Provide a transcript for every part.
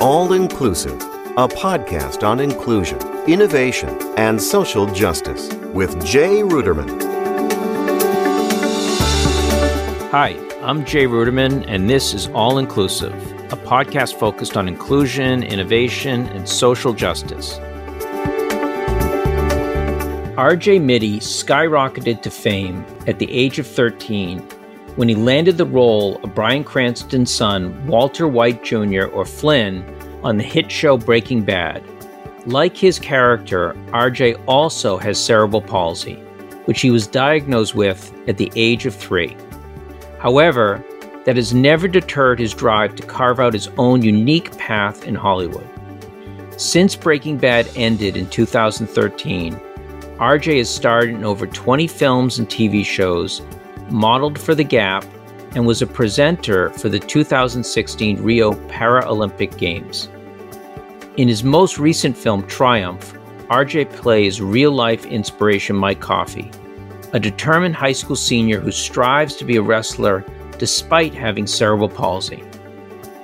All Inclusive, a podcast on inclusion, innovation, and social justice with Jay Ruderman. Hi, I'm Jay Ruderman, and this is All Inclusive, a podcast focused on inclusion, innovation, and social justice. RJ Mitte skyrocketed to fame at the age of 13 when he landed the role of Bryan Cranston's son, Walter White Jr., or Flynn, on the hit show Breaking Bad. Like his character, RJ also has cerebral palsy, which he was diagnosed with at the age of three. However, that has never deterred his drive to carve out his own unique path in Hollywood. Since Breaking Bad ended in 2013, RJ has starred in over 20 films and TV shows, modeled for The Gap, and was a presenter for the 2016 Rio Paralympic Games. In his most recent film, Triumph, RJ plays real life inspiration Mike Coffey, a determined high school senior who strives to be a wrestler despite having cerebral palsy.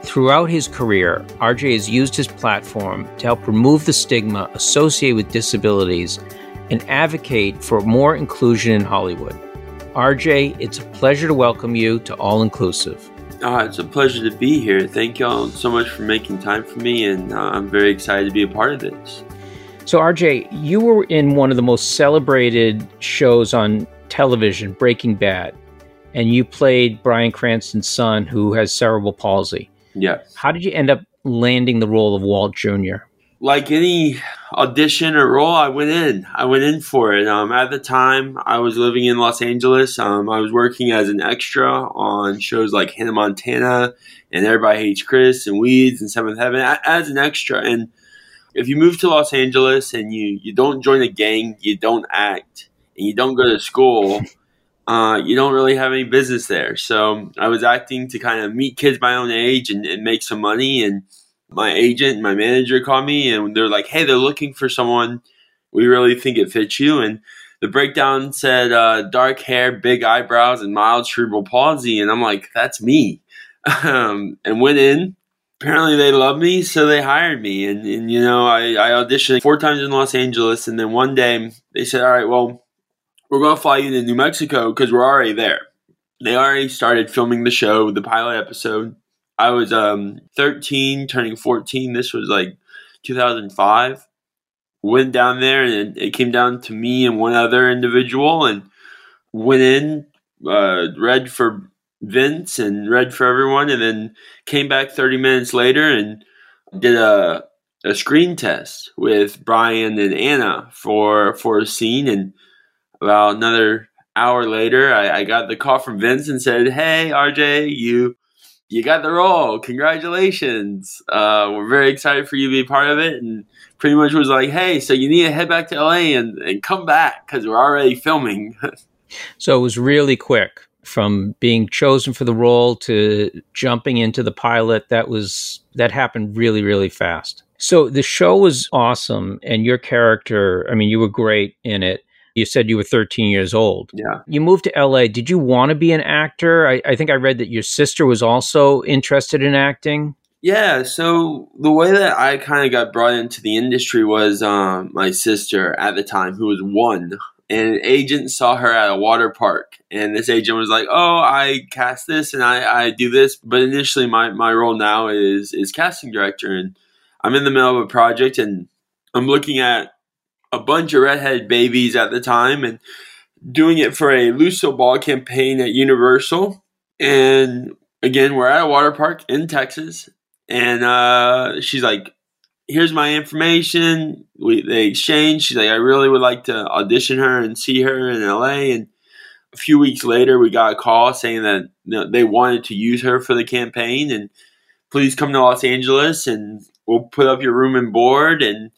Throughout his career, RJ has used his platform to help remove the stigma associated with disabilities and advocate for more inclusion in Hollywood. RJ, it's a pleasure to welcome you to All Inclusive. Uh, it's a pleasure to be here. Thank y'all so much for making time for me, and uh, I'm very excited to be a part of this. So, RJ, you were in one of the most celebrated shows on television, Breaking Bad, and you played Bryan Cranston's son who has cerebral palsy. Yes. How did you end up landing the role of Walt Jr.? Like any audition or role, I went in. I went in for it. Um, at the time, I was living in Los Angeles. Um, I was working as an extra on shows like Hannah Montana and Everybody Hates Chris and Weeds and Seventh Heaven as an extra. And if you move to Los Angeles and you, you don't join a gang, you don't act, and you don't go to school, uh, you don't really have any business there. So I was acting to kind of meet kids my own age and, and make some money and – my agent, and my manager called me and they're like, hey, they're looking for someone. We really think it fits you. And the breakdown said uh, dark hair, big eyebrows, and mild cerebral palsy. And I'm like, that's me. Um, and went in. Apparently, they love me, so they hired me. And, and you know, I, I auditioned four times in Los Angeles. And then one day they said, all right, well, we're going to fly you to New Mexico because we're already there. They already started filming the show, the pilot episode I was um 13, turning 14. This was like 2005. Went down there and it came down to me and one other individual and went in, uh, read for Vince and read for everyone, and then came back 30 minutes later and did a a screen test with Bryan and Anna for for a scene. And about another hour later, I, I got the call from Vince and said, "Hey, RJ, you you got the role. Congratulations. Uh, we're very excited for you to be part of it. And pretty much was like, hey, so you need to head back to LA and, and come back because we're already filming. so it was really quick from being chosen for the role to jumping into the pilot. That was, that happened really, really fast. So the show was awesome. And your character, I mean, you were great in it. You said you were 13 years old. Yeah. You moved to LA. Did you want to be an actor? I, I think I read that your sister was also interested in acting. Yeah, so the way that I kind of got brought into the industry was um, my sister at the time, who was one, and an agent saw her at a water park. And this agent was like, Oh, I cast this and I, I do this. But initially, my, my role now is, is casting director. And I'm in the middle of a project and I'm looking at a bunch of redhead babies at the time and doing it for a Lucille Ball campaign at Universal. And again, we're at a water park in Texas, and uh, she's like, "Here's my information." We they exchange. She's like, "I really would like to audition her and see her in LA." And a few weeks later, we got a call saying that you know, they wanted to use her for the campaign, and please come to Los Angeles, and we'll put up your room and board and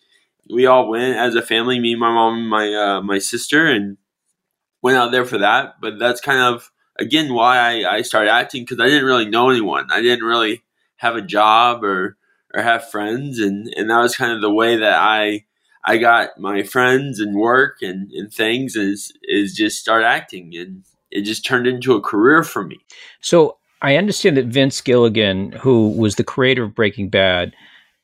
we all went as a family, me, my mom, my uh, my sister, and went out there for that. But that's kind of again why I, I started acting because I didn't really know anyone. I didn't really have a job or or have friends, and and that was kind of the way that I I got my friends and work and, and things is is just start acting, and it just turned into a career for me. So I understand that Vince Gilligan, who was the creator of Breaking Bad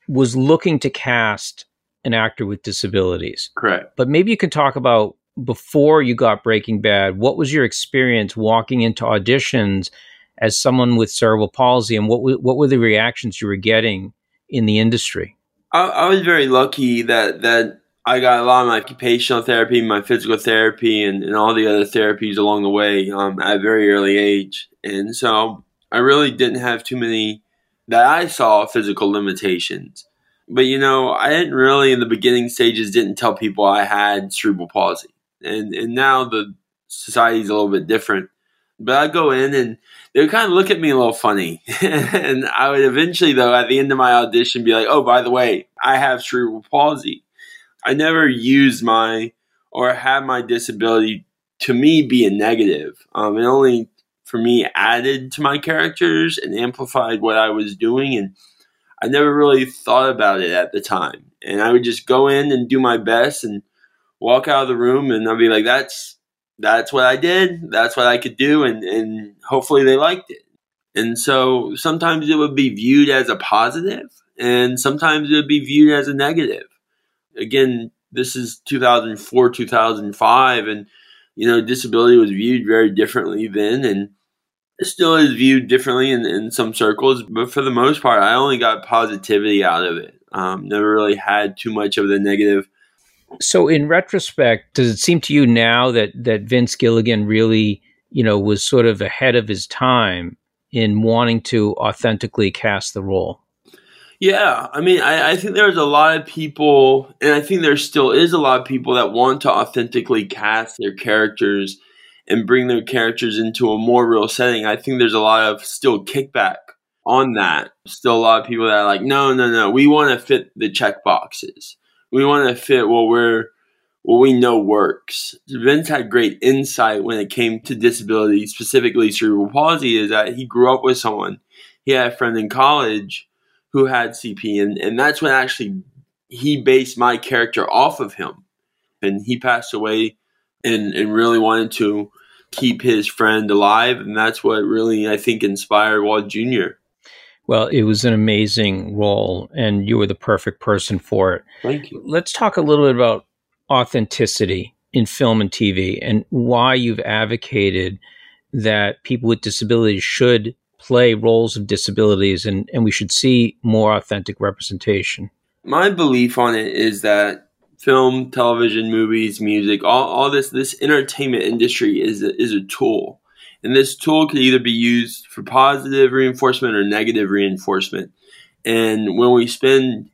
was looking to cast an actor with disabilities. Correct. But maybe you can talk about before you got Breaking Bad, what was your experience walking into auditions as someone with cerebral palsy and what, what were the reactions you were getting in the industry? I, I was very lucky that, that I got a lot of my occupational therapy, my physical therapy, and, and all the other therapies along the way um, at a very early age. And so I really didn't have too many that I saw physical limitations. But you know, I didn't really in the beginning stages didn't tell people I had cerebral palsy. And and now the society's a little bit different. But I'd go in and they would kind of look at me a little funny. and I would eventually though at the end of my audition be like, "Oh, by the way, I have cerebral palsy." I never used my or had my disability to me be a negative. Um, it only for me added to my characters and amplified what I was doing. And I never really thought about it at the time. And I would just go in and do my best and walk out of the room and I'd be like, that's that's what I did. That's what I could do. And, and hopefully they liked it. And so sometimes it would be viewed as a positive and sometimes it would be viewed as a negative. Again, this is 2004, 2005, and you know, disability was viewed very differently then. And still is viewed differently in, in some circles, but for the most part, I only got positivity out of it. Um, never really had too much of the negative. So, in retrospect, does it seem to you now that that Vince Gilligan really, you know, was sort of ahead of his time in wanting to authentically cast the role? Yeah, I mean, I, I think there's a lot of people, and I think there still is a lot of people that want to authentically cast their characters and bring their characters into a more real setting. I think there's a lot of still kickback on that. Still a lot of people that are like, no, no, no, we want to fit the check boxes. We want to fit what we're what we know works. Vince had great insight when it came to disability, specifically cerebral palsy, is that he grew up with someone. He had a friend in college who had CP, and, and that's when actually he based my character off of him. And he passed away and, and really wanted to keep his friend alive. And that's what really, I think, inspired Walt Jr. Well, it was an amazing role, and you were the perfect person for it. Thank you. Let's talk a little bit about authenticity in film and TV and why you've advocated that people with disabilities should play roles of disabilities and, and we should see more authentic representation. My belief on it is that film, television, movies, music, all, all this this entertainment industry is a, is a tool. And this tool can either be used for positive reinforcement or negative reinforcement. And when we spend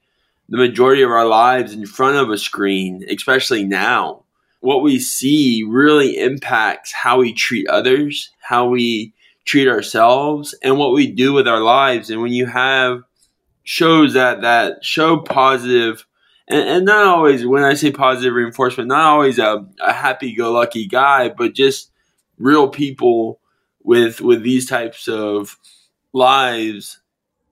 the majority of our lives in front of a screen, especially now, what we see really impacts how we treat others, how we treat ourselves, and what we do with our lives. And when you have shows that that show positive and, and not always when I say positive reinforcement, not always a, a happy-go-lucky guy, but just real people with with these types of lives.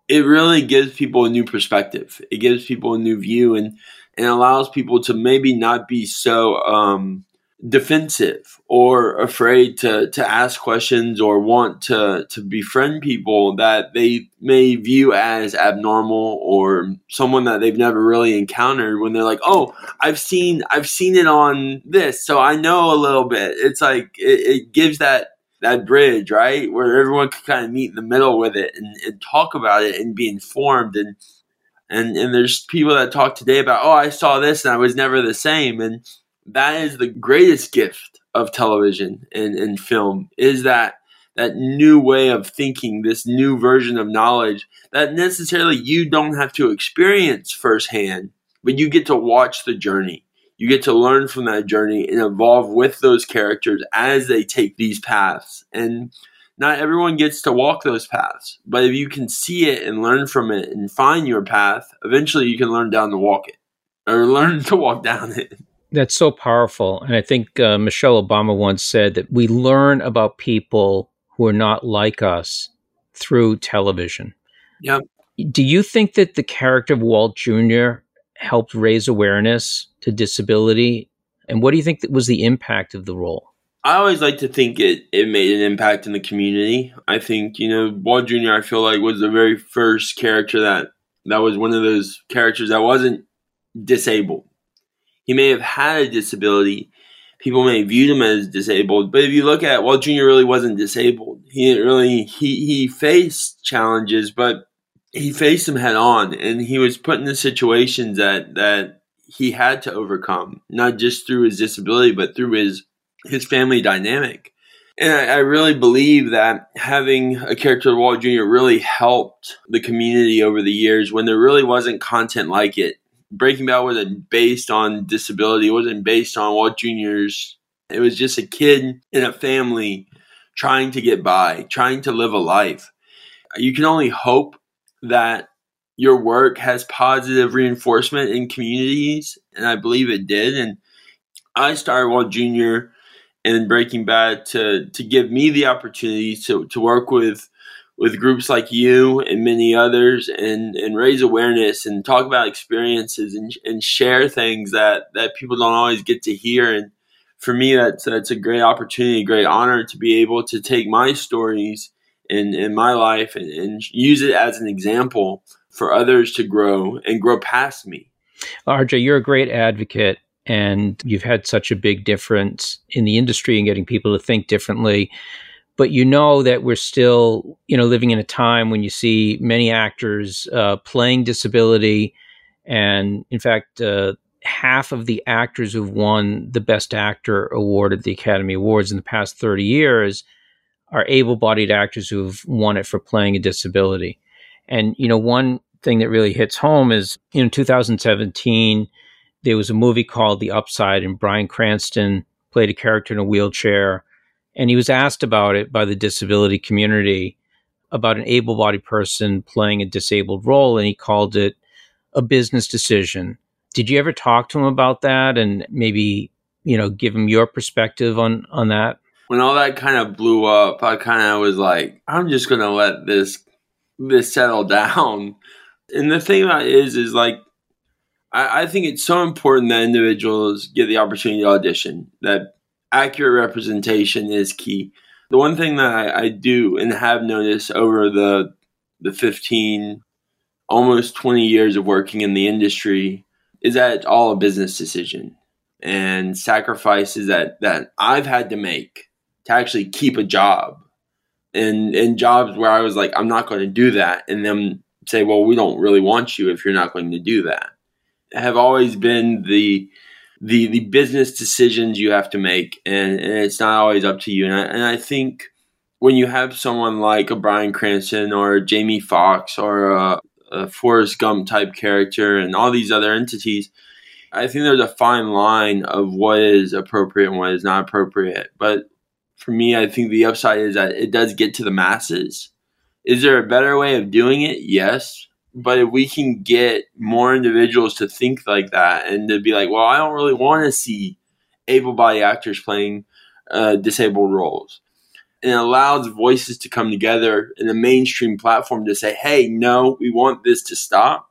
It really gives people a new perspective. It gives people a new view, and and allows people to maybe not be so um, defensive or afraid to to ask questions or want to to befriend people that they may view as abnormal or someone that they've never really encountered when they're like oh i've seen i've seen it on this so i know a little bit. It's like it, it gives that that bridge right? Where everyone can kind of meet in the middle with it and, and talk about it and be informed and and and there's people that talk today about oh i saw this and i was never the same. And that is the greatest gift of television and, and film is that that new way of thinking, this new version of knowledge that necessarily you don't have to experience firsthand, but you get to watch the journey. You get to learn from that journey and evolve with those characters as they take these paths. And not everyone gets to walk those paths, but if you can see it and learn from it and find your path, eventually you can learn down to walk it or learn to walk down it. That's so powerful. And I think uh, Michelle Obama once said that we learn about people who are not like us through television. Yeah. Do you think that the character of Walt Jr. helped raise awareness to disability? And what do you think that was the impact of the role? I always like to think it, it made an impact in the community. I think, you know, Walt Jr., I feel like was the very first character that that was one of those characters that wasn't disabled. He may have had a disability. People may view him as disabled, but if you look at Walt Jr. really wasn't disabled. He didn't really he he faced challenges, but he faced them head on, and he was put in the situations that that he had to overcome, not just through his disability, but through his his family dynamic. And I, I, really believe that having a character of Walt Jr. really helped the community over the years when there really wasn't content like it. Breaking Bad wasn't based on disability, it wasn't based on Walt Jr.'s. It was just a kid in a family trying to get by, trying to live a life. You can only hope that your work has positive reinforcement in communities, and I believe it did. And I started Walt Jr and Breaking Bad to to give me the opportunity to to work with with groups like you and many others and and raise awareness and talk about experiences and and share things that that people don't always get to hear. And for me that's that's a great opportunity a great honor to be able to take my stories in in my life and, and use it as an example for others to grow and grow past me. RJ, you're a great advocate and you've had such a big difference in the industry and getting people to think differently but you know that we're still you know living in a time when you see many actors uh, playing disability and in fact uh, half of the actors who've won the best actor award at the academy awards in the past 30 years are able-bodied actors who've won it for playing a disability and you know one thing that really hits home is in 2017 there was a movie called The Upside, and Bryan Cranston played a character in a wheelchair. And he was asked about it by the disability community about an able bodied person playing a disabled role, and he called it a business decision. Did you ever talk to him about that and maybe, you know, give him your perspective on, on that? When all that kind of blew up, I kind of was like, I'm just going to let this this settle down. And the thing about it is, is like I, I think it's so important that individuals get the opportunity to audition. That accurate representation is key. The one thing that I, I do and have noticed over the the 15 almost 20 years of working in the industry is that it's all a business decision and sacrifices that that I've had to make to actually keep a job and and jobs where I was like I'm not going to do that and then say well we don't really want you if you're not going to do that have always been the the the business decisions you have to make, and, and it's not always up to you. And I, and I think when you have someone like a Bryan Cranston or Jamie Foxx or a, a Forrest Gump type character and all these other entities, I think there's a fine line of what is appropriate and what is not appropriate. But for me, I think the upside is that it does get to the masses. Is there a better way of doing it? Yes but if we can get more individuals to think like that and to be like, well, I don't really want to see able-bodied actors playing uh, disabled roles, and it allows voices to come together in a mainstream platform to say, hey, no, we want this to stop.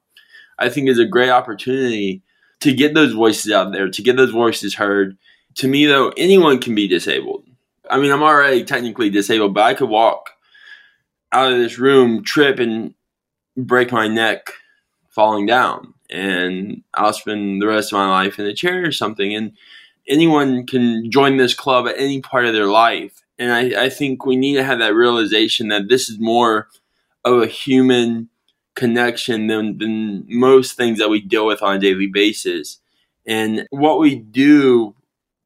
I think is a great opportunity to get those voices out there, to get those voices heard. To me, though, anyone can be disabled. I mean, I'm already technically disabled, but I could walk out of this room, trip, and break my neck falling down and I'll spend the rest of my life in a chair or something. And anyone can join this club at any part of their life. And I, I think we need to have that realization that this is more of a human connection than, than most things that we deal with on a daily basis. And what we do,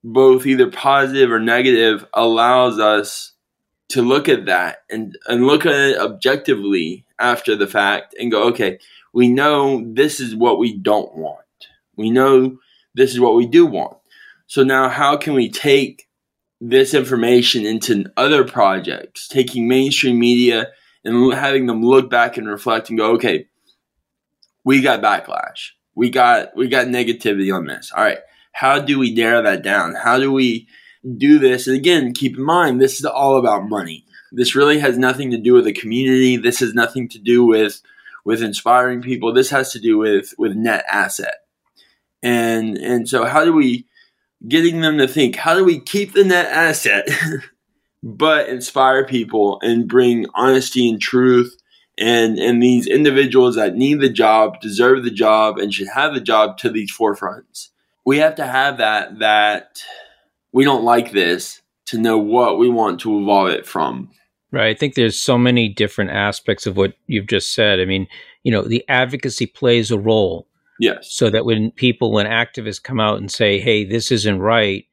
both either positive or negative, allows us to look at that and, and look at it objectively after the fact and go, okay, we know this is what we don't want. We know this is what we do want. So now how can we take this information into other projects, taking mainstream media and having them look back and reflect and go, okay, we got backlash. We got we got negativity on this. All right. How do we narrow that down? How do we do this? And again, keep in mind this is all about money. This really has nothing to do with the community. This has nothing to do with with inspiring people. This has to do with with net asset. And and so how do we getting them to think, how do we keep the net asset but inspire people and bring honesty and truth and and these individuals that need the job deserve the job and should have the job to these forefronts we have to have that that we don't like this to know what we want to evolve it from. Right. I think there's so many different aspects of what you've just said. I mean you know the advocacy plays a role. Yes. So that when people when activists come out and say hey this isn't right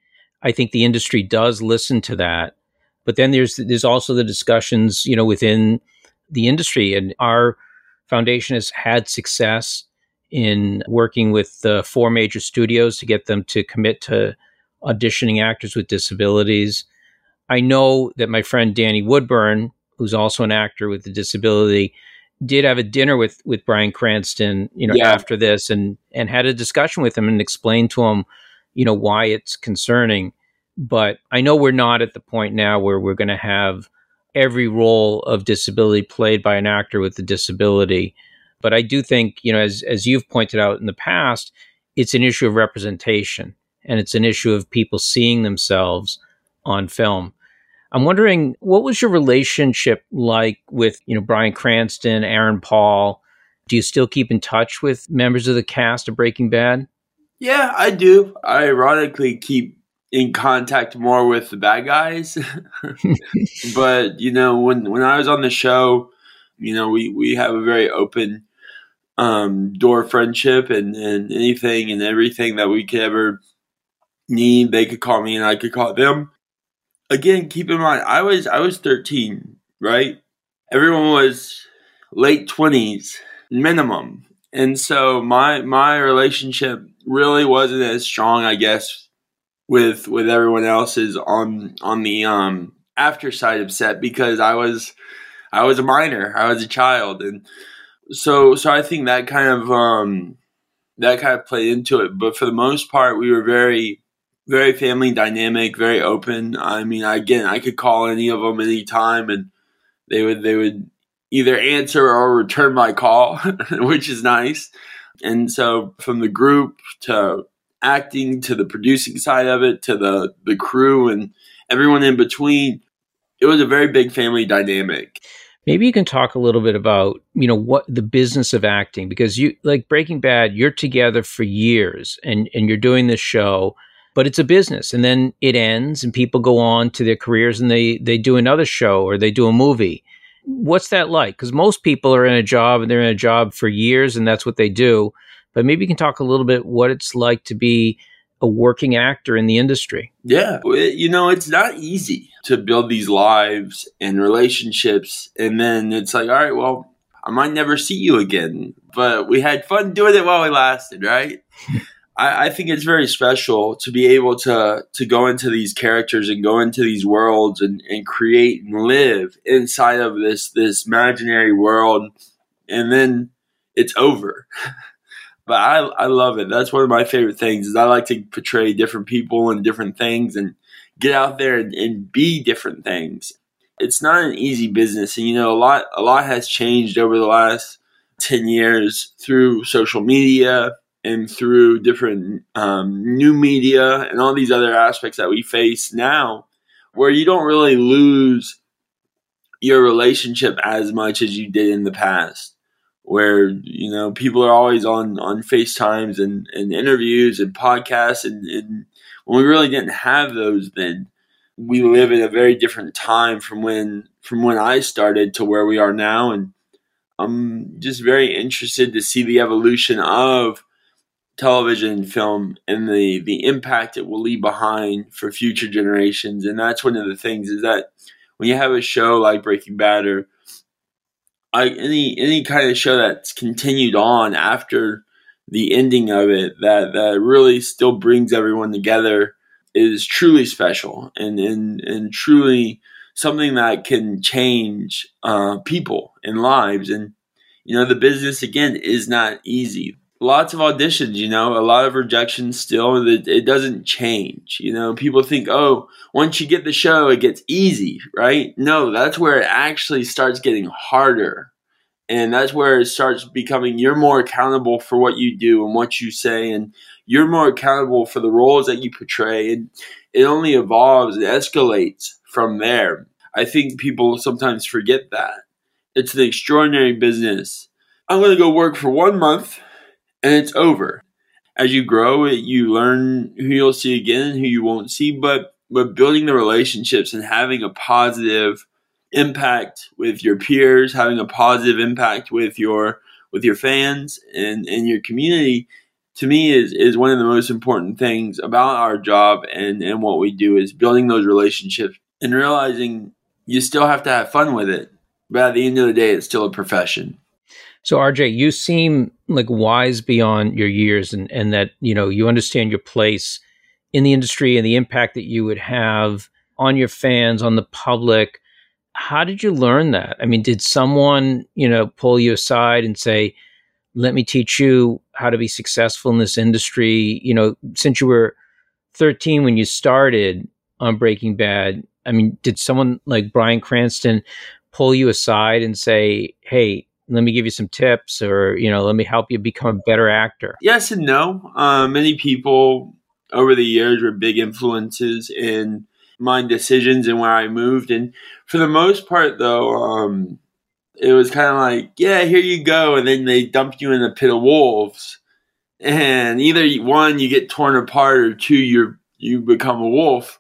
i think the industry does listen to that. But then there's there's also the discussions you know within the industry. And our foundation has had success in working with the four major studios to get them to commit to auditioning actors with disabilities. I know that my friend Danny Woodburn, who's also an actor with a disability, did have a dinner with with Bryan Cranston, you know, yeah. after this and and had a discussion with him and explained to him, you know, why it's concerning. But I know we're not at the point now where we're going to have every role of disability played by an actor with a disability. But I do think, you know, as, as you've pointed out in the past, it's an issue of representation and it's an issue of people seeing themselves on film. I'm wondering, what was your relationship like with, you know, Bryan Cranston, Aaron Paul? Do you still keep in touch with members of the cast of Breaking Bad? Yeah, I do. I ironically keep in contact more with the bad guys. but you know, when when I was on the show, you know, we we have a very open um, door friendship, and and anything and everything that we could ever need, they could call me, and I could call them. Again, keep in mind, I was I was thirteen, right? Everyone was late twenties minimum, and so my my relationship really wasn't as strong, I guess, with with everyone else's on on the um after side of set because I was I was a minor, I was a child, and so so I think that kind of um that kind of played into it. But for the most part, we were very very family dynamic, very open. I mean, again, I could call any of them anytime, and they would they would either answer or return my call, which is nice. And so from the group to acting to the producing side of it to the the crew and everyone in between it was a very big family dynamic maybe you can talk a little bit about you know what the business of acting because you like breaking bad you're together for years and and you're doing this show but it's a business. And then it ends and people go on to their careers and they they do another show or they do a movie. What's that like? Because most people are in a job and they're in a job for years and that's what they do. But maybe you can talk a little bit what it's like to be a working actor in the industry. Yeah, you know, it's not easy to build these lives and relationships, and then it's like, all right, well, I might never see you again, but we had fun doing it while we lasted, right? I, I, think it's very special to be able to to go into these characters and go into these worlds and, and create and live inside of this this imaginary world, and then it's over. but I I love it. That's one of my favorite things. Is I like to portray different people and different things and get out there and, and be different things. It's not an easy business, and you know a lot a lot has changed over the last ten years through social media and through different um, new media and all these other aspects that we face now, where you don't really lose your relationship as much as you did in the past. Where you know people are always on on FaceTimes and, and interviews and podcasts and, and when we really didn't have those then we live in a very different time from when from when I started to where we are now. And I'm just very interested to see the evolution of television film and the the impact it will leave behind for future generations. And that's one of the things is that when you have a show like Breaking Bad or any any kind of show that's continued on after the ending of it that that really still brings everyone together is truly special and and and truly something that can change uh, people and lives. And you know the business again is not easy lots of auditions you know a lot of rejections still it, it doesn't change you know. People think oh once you get the show it gets easy right? No that's where it actually starts getting harder and that's where it starts becoming you're more accountable for what you do and what you say and you're more accountable for the roles that you portray and it only evolves and escalates from there. I think people sometimes forget that. It's an extraordinary business. I'm going to go work for one month and it's over. As you grow, you learn who you'll see again and who you won't see, but but building the relationships and having a positive impact with your peers, having a positive impact with your with your fans and, and your community to me is is one of the most important things about our job and and what we do is building those relationships and realizing you still have to have fun with it but at the end of the day it's still a profession so rj you seem like wise beyond your years and and that you know you understand your place in the industry and the impact that you would have on your fans on the public how did you learn that i mean did someone you know pull you aside and say let me teach you how to be successful in this industry. You know, since you were 13 when you started on Breaking Bad, I mean, did someone like Bryan Cranston pull you aside and say, hey, let me give you some tips or, you know, let me help you become a better actor? Yes and no. Uh, many people over the years were big influences in my decisions and where I moved. And for the most part, though, um, it was kind of like, yeah, here you go, and then they dump you in a pit of wolves, and either one you get torn apart, or two you you become a wolf,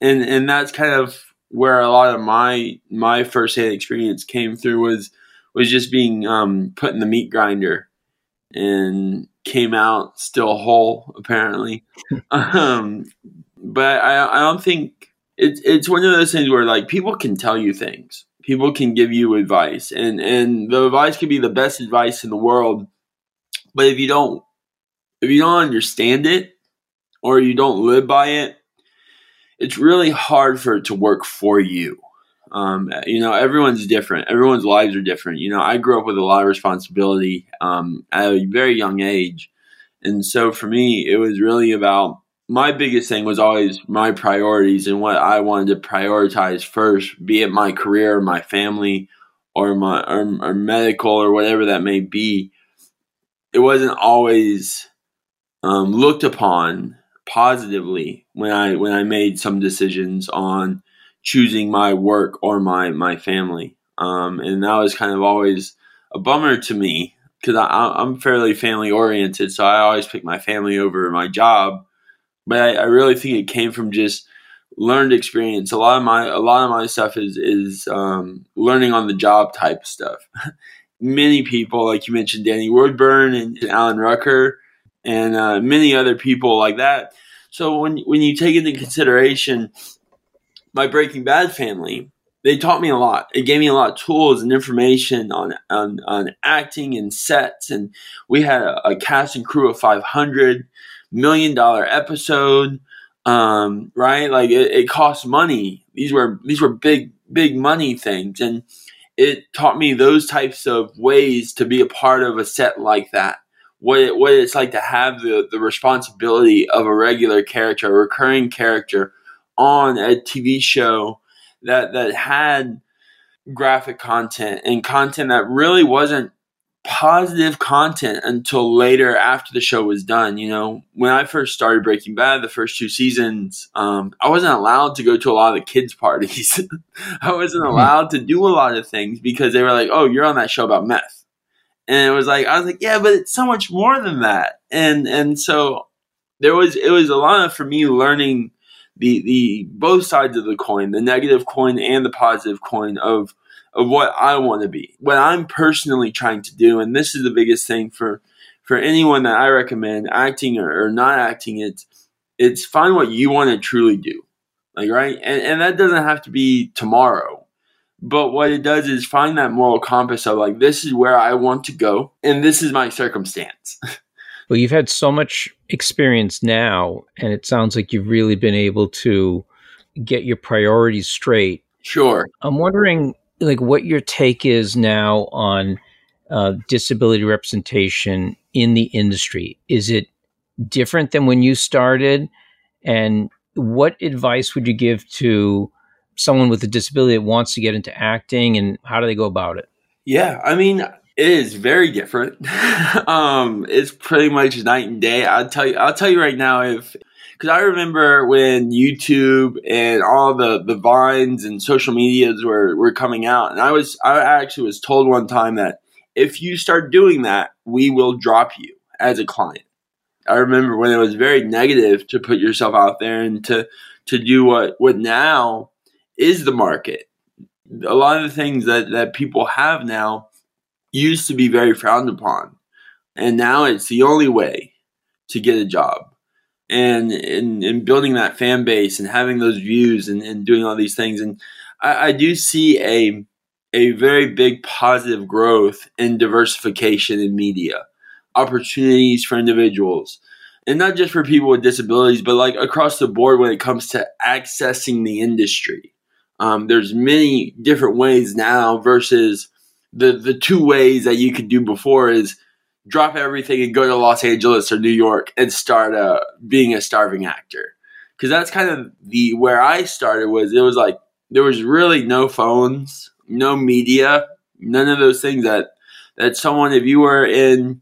and and that's kind of where a lot of my my first hand experience came through was was just being um, put in the meat grinder, and came out still whole apparently, um, but I I don't think it's it's one of those things where like people can tell you things. People can give you advice. And and the advice can be the best advice in the world. But if you don't if you don't understand it or you don't live by it it's really hard for it to work for you um, you know everyone's different. Everyone's lives are different. You know i grew up with a lot of responsibility um, at a very young age. And so for me it was really about my biggest thing was always my priorities and what I wanted to prioritize first, be it my career, my family, or my or, or medical or whatever that may be. It wasn't always um, looked upon positively when I when I made some decisions on choosing my work or my my family, um, and that was kind of always a bummer to me because I'm fairly family oriented, so I always pick my family over my job but I, I, really think it came from just learned experience. A lot of my a lot of my stuff is is um, learning on the job type stuff. many people, like you mentioned, Danny Woodburn and, and Allen Rucker, and uh, many other people like that. So when when you take into consideration my Breaking Bad family, they taught me a lot. It gave me a lot of tools and information on on, on acting and sets, and we had a, a cast and crew of five hundred million dollar episode, um, right? Like it, it costs money. These were these were big big money things, and it taught me those types of ways to be a part of a set like that. What it, what it's like to have the the responsibility of a regular character, a recurring character on a TV show that that had graphic content and content that really wasn't positive content until later after the show was done. You know, when I first started Breaking Bad, the first two seasons, um, I wasn't allowed to go to a lot of the kids' parties. I wasn't hmm. allowed to do a lot of things because they were like, "Oh, you're on that show about meth," and it was like I was like, "Yeah, but it's so much more than that." And and so there was it was a lot of for me learning the the both sides of the coin, the negative coin and the positive coin of of what I want to be, what I'm personally trying to do. And this is the biggest thing for, for anyone that I recommend acting or, or not acting. It's, it's find what you want to truly do. Like, right. And, and that doesn't have to be tomorrow. But what it does is find that moral compass of like, this is where I want to go. And this is my circumstance. well, you've had so much experience now, and it sounds like you've really been able to get your priorities straight. Sure. I'm wondering like what your take is now on uh, disability representation in the industry. Is it different than when you started? And what advice would you give to someone with a disability that wants to get into acting, and how do they go about it? Yeah, I mean, it is very different. um, it's pretty much night and day. I'll tell you. I'll tell you right now if because I remember when YouTube and all the the vines and social medias were were coming out, and I was I actually was told one time that if you start doing that, we will drop you as a client. I remember when it was very negative to put yourself out there and to to do what what now is the market. A lot of the things that that people have now used to be very frowned upon, and now it's the only way to get a job and in in building that fan base and having those views and, and doing all these things. And I, I, do see a a very big positive growth in diversification in media, opportunities for individuals, and not just for people with disabilities, but like across the board when it comes to accessing the industry. Um, there's many different ways now versus the the two ways that you could do before is drop everything and go to Los Angeles or New York and start uh, being a starving actor. Because that's kind of the where I started was it was like there was really no phones, no media, none of those things that that someone if you were in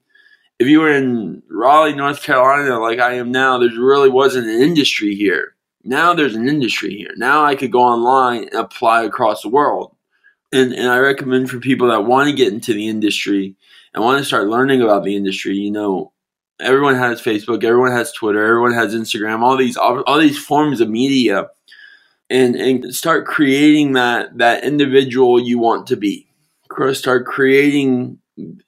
if you were in Raleigh, North Carolina, like I am now, there really wasn't an industry here. Now there's an industry here. Now I could go online and apply across the world. And, and I recommend for people that want to get into the industry and want to start learning about the industry, you know, everyone has Facebook, everyone has Twitter, everyone has Instagram, all these all, these forms of media, and and start creating that that individual you want to be. Start creating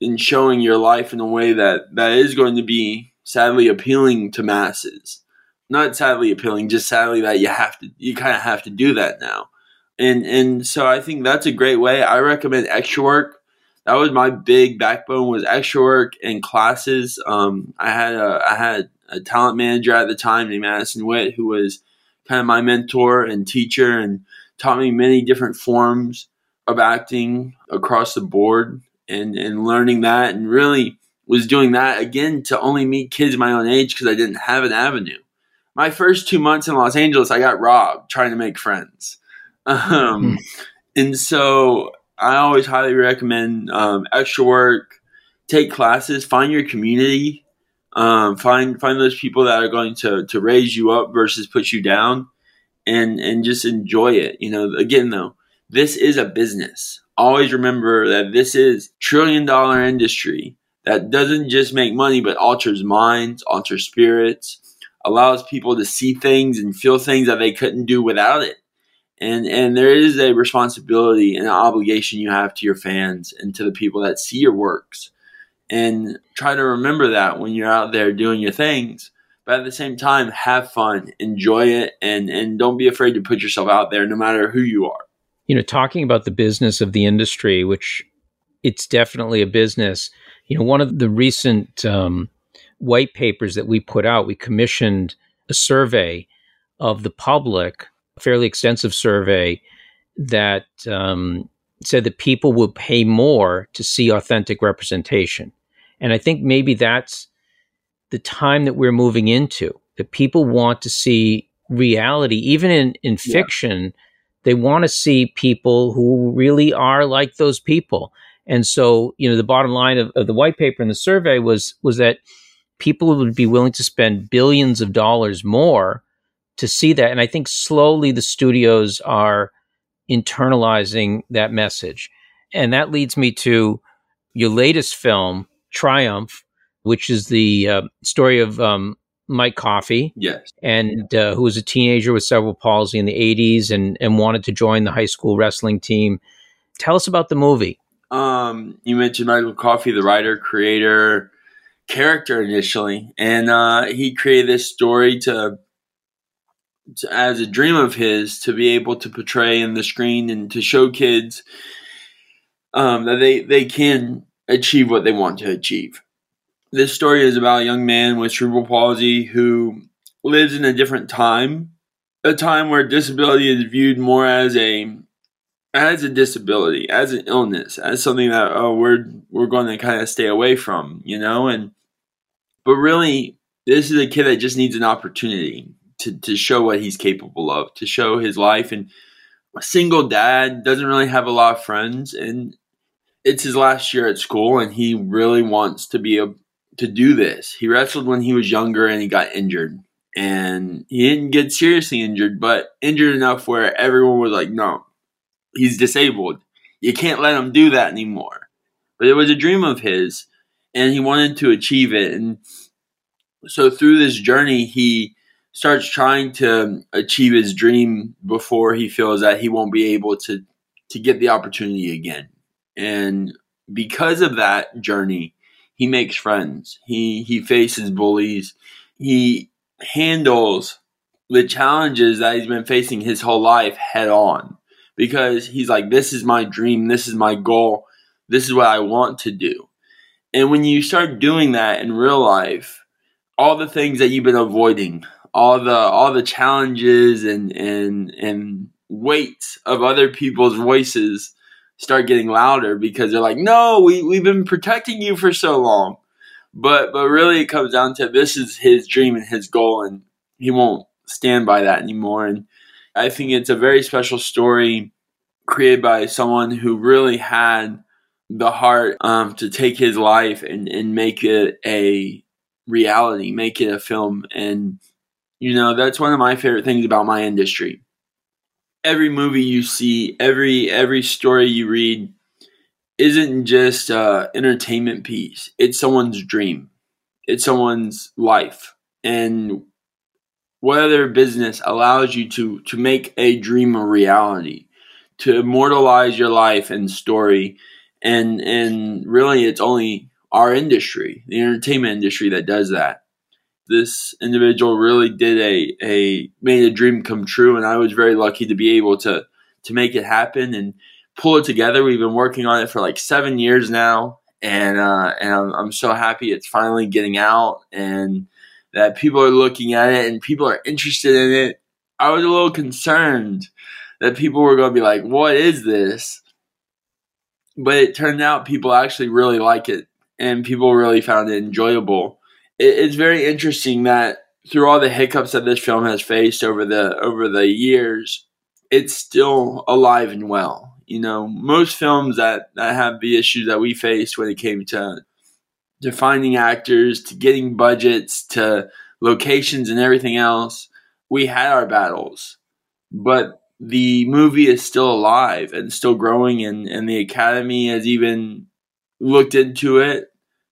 and showing your life in a way that that is going to be sadly appealing to masses. Not sadly appealing, just sadly that you have to you kind of have to do that now. And and so I think that's a great way. I recommend extra work that was my big backbone was extra work and classes. Um, I had a I had a talent manager at the time named Madison Witt who was kind of my mentor and teacher and taught me many different forms of acting across the board and and learning that and really was doing that again to only meet kids my own age because I didn't have an avenue. My first two months in Los Angeles, I got robbed trying to make friends. Um, mm. And so I always highly recommend um, extra work, take classes, find your community, um, find find those people that are going to to raise you up versus put you down, and and just enjoy it. You know, again though, this is a business. Always remember that this is trillion dollar industry that doesn't just make money but alters minds, alters spirits, allows people to see things and feel things that they couldn't do without it and and there is a responsibility and an obligation you have to your fans and to the people that see your works. And try to remember that when you're out there doing your things but at the same time have fun enjoy it and and don't be afraid to put yourself out there no matter who you are. You know talking about the business of the industry which it's definitely a business you know one of the recent um, white papers that we put out we commissioned a survey of the public fairly extensive survey that um, said that people will pay more to see authentic representation. And I think maybe that's the time that we're moving into, that people want to see reality, even in, in yeah. fiction, they want to see people who really are like those people. And so, you know, the bottom line of, of the white paper and the survey was was that people would be willing to spend billions of dollars more to see that. And I think slowly the studios are internalizing that message. And that leads me to your latest film, Triumph, which is the uh, story of um, Mike Coffey. Yes. And uh, who was a teenager with cerebral palsy in the 80s and, and wanted to join the high school wrestling team. Tell us about the movie. Um, you mentioned Michael Coffey, the writer, creator, character initially. And uh, he created this story to as a dream of his to be able to portray in the screen and to show kids um, that they they can achieve what they want to achieve. This story is about a young man with cerebral palsy who lives in a different time, a time where disability is viewed more as a as a disability, as an illness, as something that oh we're we're going to kind of stay away from, you know, and but really this is a kid that just needs an opportunity to, to show what he's capable of, to show his life. And a single dad doesn't really have a lot of friends, and it's his last year at school, and he really wants to be able to do this. He wrestled when he was younger, and he got injured, and he didn't get seriously injured, but injured enough where everyone was like, no, he's disabled. You can't let him do that anymore. But it was a dream of his, and he wanted to achieve it. And so through this journey, he starts trying to achieve his dream before he feels that he won't be able to to get the opportunity again. And because of that journey, he makes friends. He he faces bullies. He handles the challenges that he's been facing his whole life head on because he's like this is my dream, this is my goal, this is what I want to do. And when you start doing that in real life, all the things that you've been avoiding, all the all the challenges and and and weight of other people's voices start getting louder because they're like, no, we, we've been protecting you for so long. But but really it comes down to this is his dream and his goal and he won't stand by that anymore. And I think it's a very special story created by someone who really had the heart um, to take his life and, and make it a reality, make it a film. And, you know, that's one of my favorite things about my industry every movie you see, every every story you read isn't just a entertainment piece. It's someone's dream. It's someone's life. And what other business allows you to to make a dream a reality, to immortalize your life and story. And and really it's only our industry, the entertainment industry that does that this individual really did a a made a dream come true, and I was very lucky to be able to to make it happen and pull it together. We've been working on it for like seven years now, and uh, and I'm, I'm so happy it's finally getting out and that people are looking at it and people are interested in it. I was a little concerned that people were going to be like, "What is this?" But it turned out people actually really like it, and people really found it enjoyable it's very interesting that through all the hiccups that this film has faced over the over the years, it's still alive and well. You know, most films that, that have the issues that we faced when it came to to finding actors, to getting budgets, to locations and everything else, we had our battles. But the movie is still alive and still growing and, and the Academy has even looked into it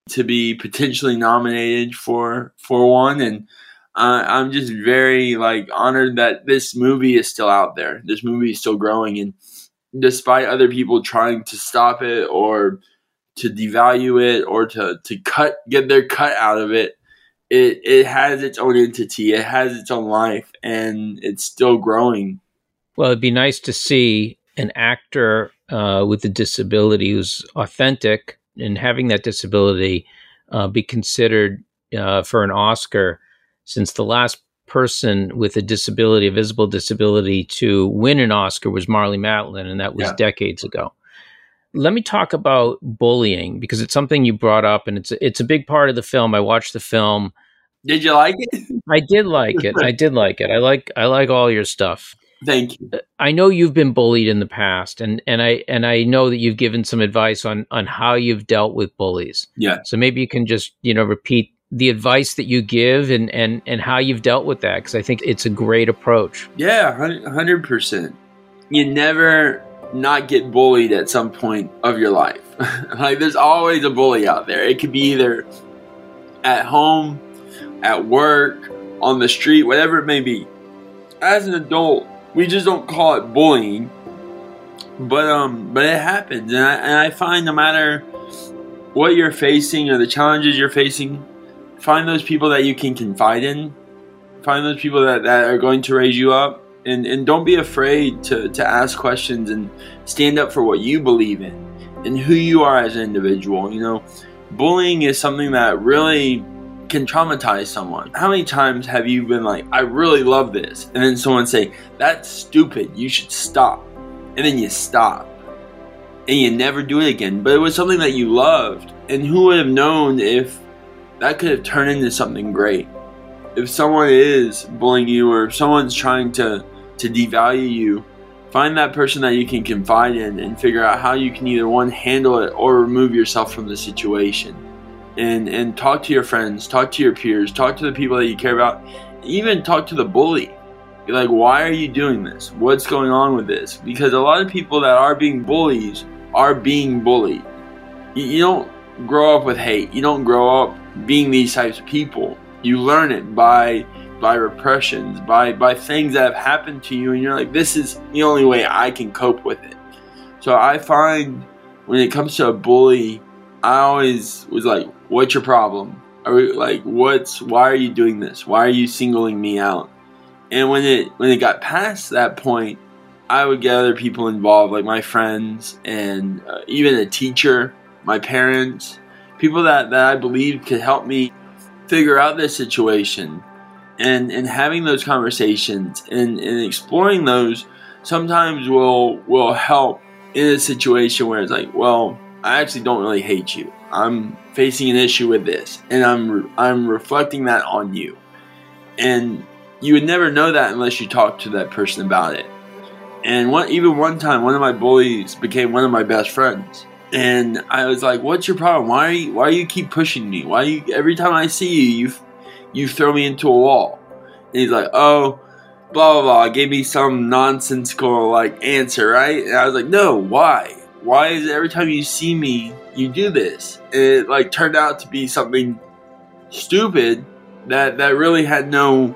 to be potentially nominated for for one and uh, I'm just very like honored that this movie is still out there. This movie is still growing, and despite other people trying to stop it or to devalue it or to to cut get their cut out of it, it it has its own entity. It has its own life, and it's still growing. Well, it'd be nice to see an actor uh, with a disability who's authentic and having that disability uh, be considered uh, for an Oscar, since the last person with a disability, a visible disability, to win an Oscar was Marlee Matlin, and that was yeah. decades ago. Let me talk about bullying because it's something you brought up, and it's it's a big part of the film. I watched the film. Did you like it? I did like it. I did like it. I like I like all your stuff. Thank you. I know you've been bullied in the past, and and I and I know that you've given some advice on on how you've dealt with bullies. Yeah. So maybe you can just you know repeat the advice that you give and and and how you've dealt with that because I think it's a great approach. Yeah, hundred percent. You never not get bullied at some point of your life. like there's always a bully out there. It could be either at home, at work, on the street, whatever it may be. As an adult, we just don't call it bullying. But um, but it happens, and I, and I find no matter what you're facing or the challenges you're facing, find those people that you can confide in. Find those people that, that are going to raise you up, and, and don't be afraid to, to ask questions and stand up for what you believe in and who you are as an individual. You know, bullying is something that really can traumatize someone. How many times have you been like, I really love this, and then someone say, That's stupid, you should stop. And then you stop. And you never do it again. But it was something that you loved. And who would have known if that could have turned into something great? If someone is bullying you or if someone's trying to, to devalue you, find that person that you can confide in and figure out how you can either one handle it or remove yourself from the situation and and talk to your friends, talk to your peers, talk to the people that you care about, even talk to the bully. You're like, why are you doing this? What's going on with this? Because a lot of people that are being bullies are being bullied. You, you don't grow up with hate. You don't grow up being these types of people. You learn it by by repressions, by by things that have happened to you, and you're like, this is the only way I can cope with it. So I find when it comes to a bully, I always was like, what's your problem? Are we, like, what's why are you doing this? Why are you singling me out? And when it when it got past that point, I would get other people involved, like my friends and uh, even a teacher, my parents, people that, that I believe could help me figure out this situation. And, and having those conversations and, and exploring those sometimes will will help in a situation where it's like, well, I actually don't really hate you. I'm facing an issue with this, and I'm I'm reflecting that on you. And you would never know that unless you talk to that person about it. And one, even one time, one of my bullies became one of my best friends. And I was like, "What's your problem? Why are you why do you keep pushing me? Why you every time I see you, you you throw me into a wall?" And he's like, "Oh, blah blah blah." Gave me some nonsensical like answer, right? And I was like, "No, why? Why is it every time you see me, you do this?" And it like turned out to be something stupid that that really had no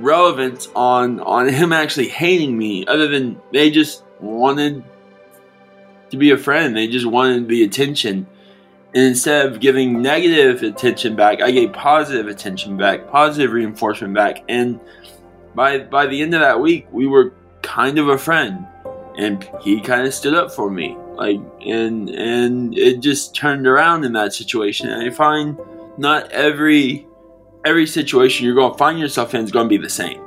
relevance on on him actually hating me other than they just wanted to be a friend. They just wanted the attention. And instead of giving negative attention back i gave positive attention back positive reinforcement back. And by by the end of that week we were kind of a friend. And he kind of stood up for me like and and it just turned around in that situation and i find not every every situation you're going to find yourself in is going to be the same.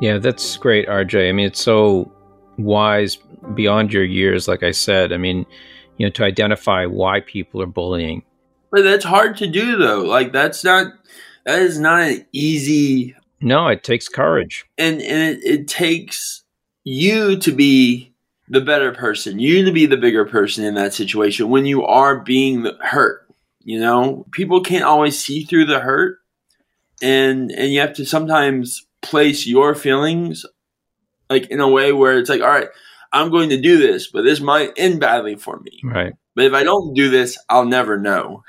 Yeah, that's great, RJ. I mean, it's so wise beyond your years, like I said. I mean, you know, to identify why people are bullying. But that's hard to do, though. Like, that's not, that is not an easy. No, it takes courage. And, and it, it takes you to be the better person, you to be the bigger person in that situation when you are being hurt. You know, people can't always see through the hurt and and you have to sometimes place your feelings like in a way where it's like all right i'm going to do this but this might end badly for me. Right. But if i don't do this i'll never know.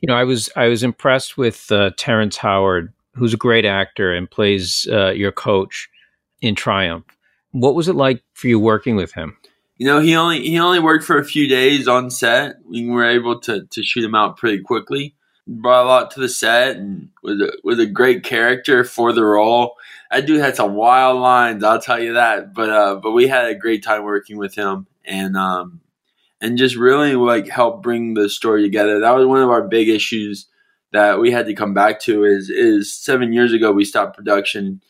You know i was i was impressed with uh, terrence howard who's a great actor and plays uh, your coach in triumph. What was it like for you working with him you know he only he only worked for a few days on set we were able to to shoot him out pretty quickly brought a lot to the set and was a, was a great character for the role. That dude had some wild lines, I'll tell you that. But uh, but we had a great time working with him and um and just really like help bring the story together. That was one of our big issues that we had to come back to is is seven years ago we stopped production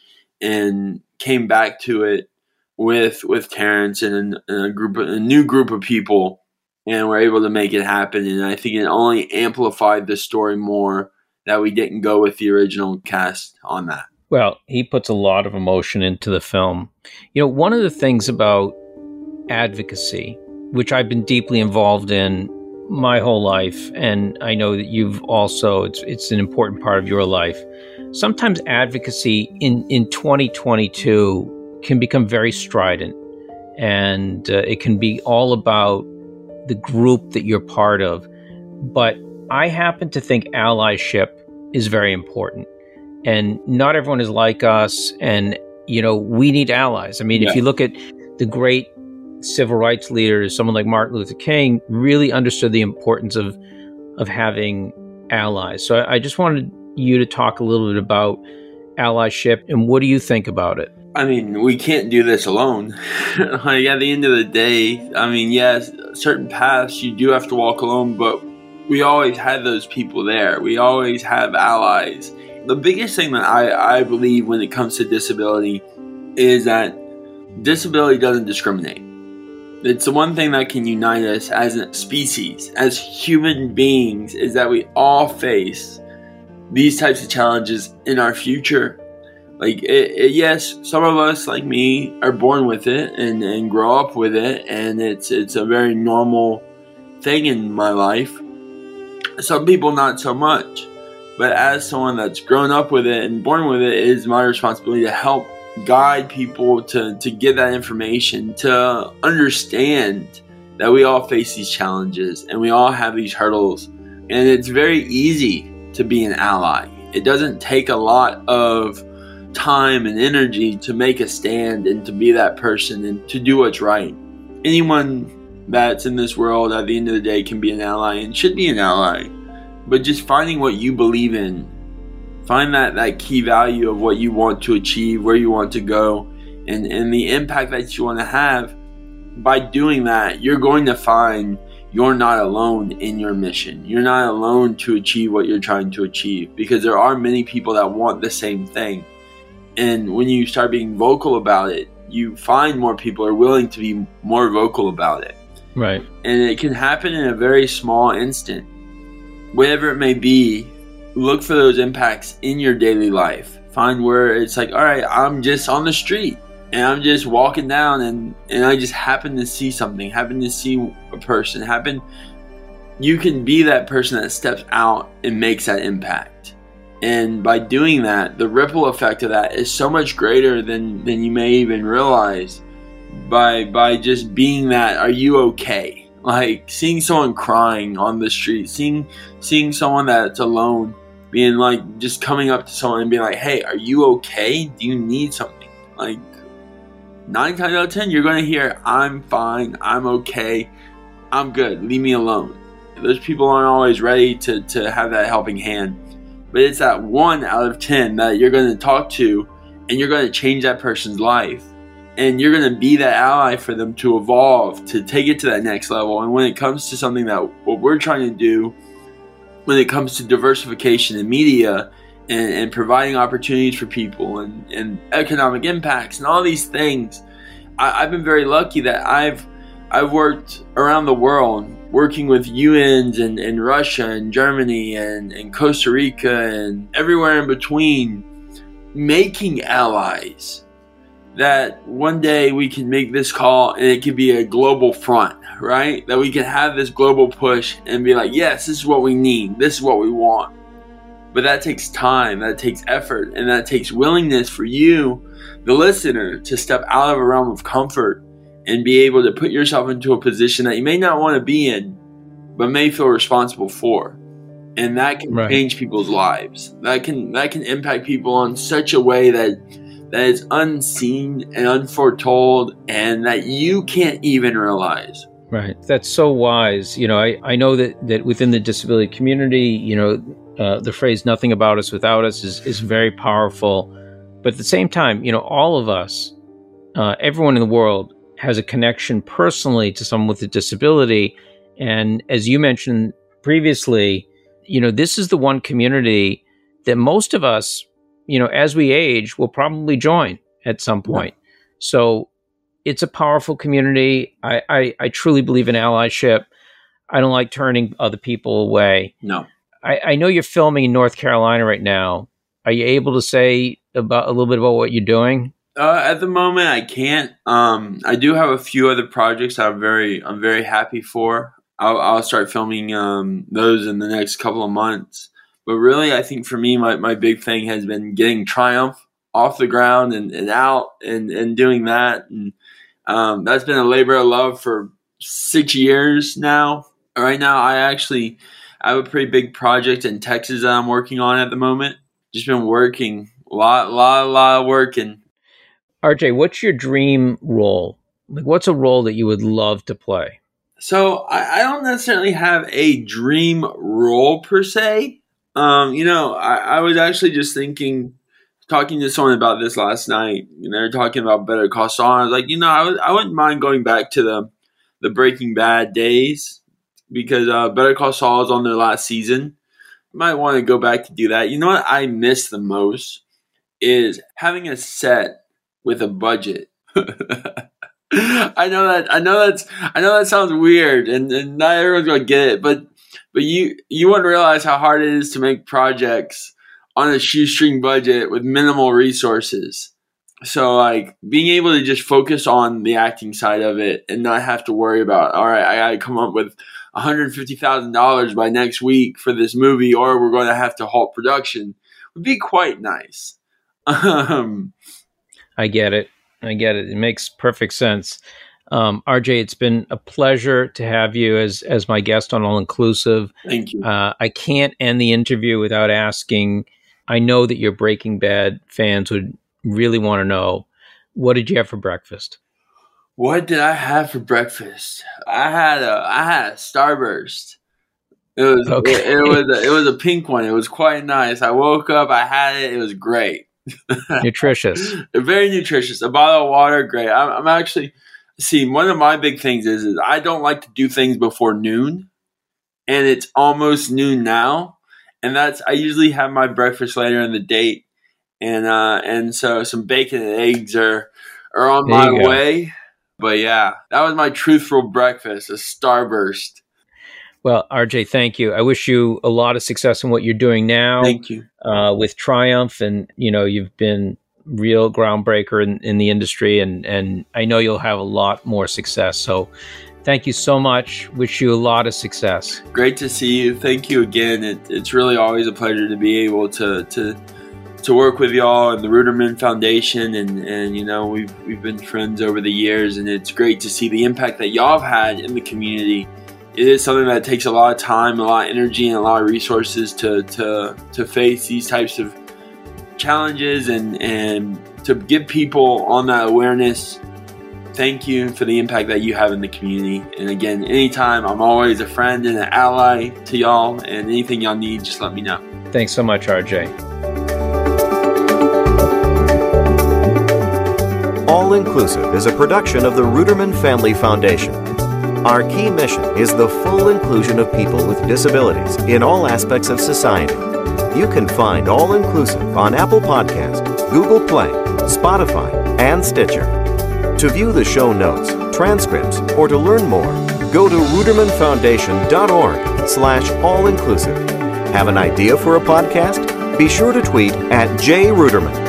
and came back to it with with Terrence and, and a group a new group of people and we're able to make it happen. And I think it only amplified the story more that we didn't go with the original cast on that. Well, he puts a lot of emotion into the film. You know, one of the things about advocacy, which I've been deeply involved in my whole life, and I know that you've also it's it's an important part of your life. Sometimes advocacy in in 2022 can become very strident, and uh, it can be all about the group that you're part of. But I happen to think allyship is very important. And not everyone is like us. And, you know, we need allies. I mean, yeah. if you look at the great civil rights leaders, someone like Martin Luther King really understood the importance of, of having allies. So I, I just wanted you to talk a little bit about allyship and what do you think about it? I mean, we can't do this alone. like at the end of the day, I mean, yes, certain paths you do have to walk alone, but we always had those people there. We always have allies. The biggest thing that I, I believe when it comes to disability is that disability doesn't discriminate. It's the one thing that can unite us as a species, as human beings, is that we all face these types of challenges in our future like it, it, yes some of us like me are born with it and, and grow up with it and it's it's a very normal thing in my life some people not so much But as someone that's grown up with it and born with it, it is my responsibility to help guide people to, to get that information, to understand that we all face these challenges and we all have these hurdles. And it's very easy to be an ally. It doesn't take a lot of time and energy to make a stand and to be that person and to do what's right. Anyone that's in this world at the end of the day can be an ally and should be an ally. But just finding what you believe in, find that, that key value of what you want to achieve, where you want to go, and, and the impact that you want to have. By doing that, you're going to find you're not alone in your mission. You're not alone to achieve what you're trying to achieve because there are many people that want the same thing. And when you start being vocal about it, you find more people are willing to be more vocal about it. Right. And it can happen in a very small instant. Whatever it may be, look for those impacts in your daily life. Find where it's like, all right, I'm just on the street and I'm just walking down and, and I just happen to see something, happen to see a person, happen. You can be that person that steps out and makes that impact. And by doing that, the ripple effect of that is so much greater than, than you may even realize by by just being that are you okay? Like seeing someone crying on the street seeing seeing someone that's alone being like just coming up to someone and being like hey are you okay? Do you need something? Like nine times out of ten you're gonna hear i'm fine i'm okay i'm good leave me alone. Those people aren't always ready to to have that helping hand but it's that one out of ten that you're gonna talk to and you're gonna change that person's life. And you're going to be that ally for them to evolve to take it to that next level. And when it comes to something that what we're trying to do when it comes to diversification in media and, and providing opportunities for people and, and, economic impacts and all these things I, i've been very lucky that i've i've worked around the world working with UNs in, in Russia and Germany and, and Costa Rica and everywhere in between, making allies that one day we can make this call and it could be a global front, right? That we can have this global push and be like, yes, this is what we need, this is what we want. But that takes time, that takes effort, and that takes willingness for you, the listener, to step out of a realm of comfort and be able to put yourself into a position that you may not want to be in, but may feel responsible for. And that can right. change people's lives. That can that can impact people on such a way that that is unseen and unforetold and that you can't even realize. Right. That's so wise. You know, I, I know that, that within the disability community, you know, uh, the phrase nothing about us without us is, is very powerful. But at the same time, you know, all of us, uh, everyone in the world has a connection personally to someone with a disability. And as you mentioned previously, you know, this is the one community that most of us you know, as we age, will probably join at some point. Yeah. So it's a powerful community. I, I, I, truly believe in allyship. I don't like turning other people away. No. I, I know you're filming in North Carolina right now. Are you able to say about a little bit about what you're doing? Uh, at the moment, I can't. Um, I do have a few other projects I'm very I'm very happy for. I'll, I'll start filming um, those in the next couple of months. But really, I think for me, my, my big thing has been getting Triumph off the ground and, and out and, and doing that. And um, that's been a labor of love for six years now. Right now, I actually have a pretty big project in Texas that I'm working on at the moment. Just been working a lot, a lot, a lot of working. RJ, what's your dream role? Like, what's a role that you would love to play? So I, I don't necessarily have a dream role per se. Um, you know, I, I was actually just thinking, talking to someone about this last night. And they were talking about Better Call Saul. I was like, you know, I, I wouldn't mind going back to the the Breaking Bad days because uh, Better Call Saul is on their last season. Might want to go back to do that. You know what I miss the most is having a set with a budget. I know that I know that's I know that sounds weird and, and not everyone's gonna get it, but but you you wouldn't realize how hard it is to make projects on a shoestring budget with minimal resources. so like being able to just focus on the acting side of it and not have to worry about all right i gotta come up with $150000 by next week for this movie or we're going to have to halt production would be quite nice um, i get it i get it it makes perfect sense um, rj it's been a pleasure to have you as as my guest on all inclusive thank you uh, i can't end the interview without asking i know that your breaking bad fans would really want to know what did you have for breakfast? What did I have for breakfast? I had a I had a Starburst. It was okay. it, it was a, it was a pink one. It was quite nice. I woke up, I had it. It was great. nutritious. Very nutritious. A bottle of water, great. I'm, I'm actually see one of my big things is, is I don't like to do things before noon, and it's almost noon now, and that's I usually have my breakfast later in the date and uh, and so some bacon and eggs are are on there my way. But yeah, that was my truthful breakfast, a starburst. Well, RJ, thank you. I wish you a lot of success in what you're doing now. Thank you. Uh, with Triumph, and you know you've been real groundbreaker in, in the industry, and and I know you'll have a lot more success. So, thank you so much. Wish you a lot of success. Great to see you. Thank you again. It, it's really always a pleasure to be able to to to work with y'all and the Ruderman Foundation, and and you know we've we've been friends over the years, and it's great to see the impact that y'all have had in the community. It is something that takes a lot of time, a lot of energy, and a lot of resources to to to face these types of challenges and and to give people on that awareness. Thank you for the impact that you have in the community. And again, anytime, I'm always a friend and an ally to y'all. And anything y'all need, just let me know. Thanks so much, RJ. All Inclusive is a production of the Ruderman Family Foundation. Our key mission is the full inclusion of people with disabilities in all aspects of society. You can find All Inclusive on Apple Podcast, Google Play, Spotify, and Stitcher. To view the show notes, transcripts, or to learn more, go to rudermanfoundation.org slash all-inclusive. Have an idea for a podcast? Be sure to tweet at jruderman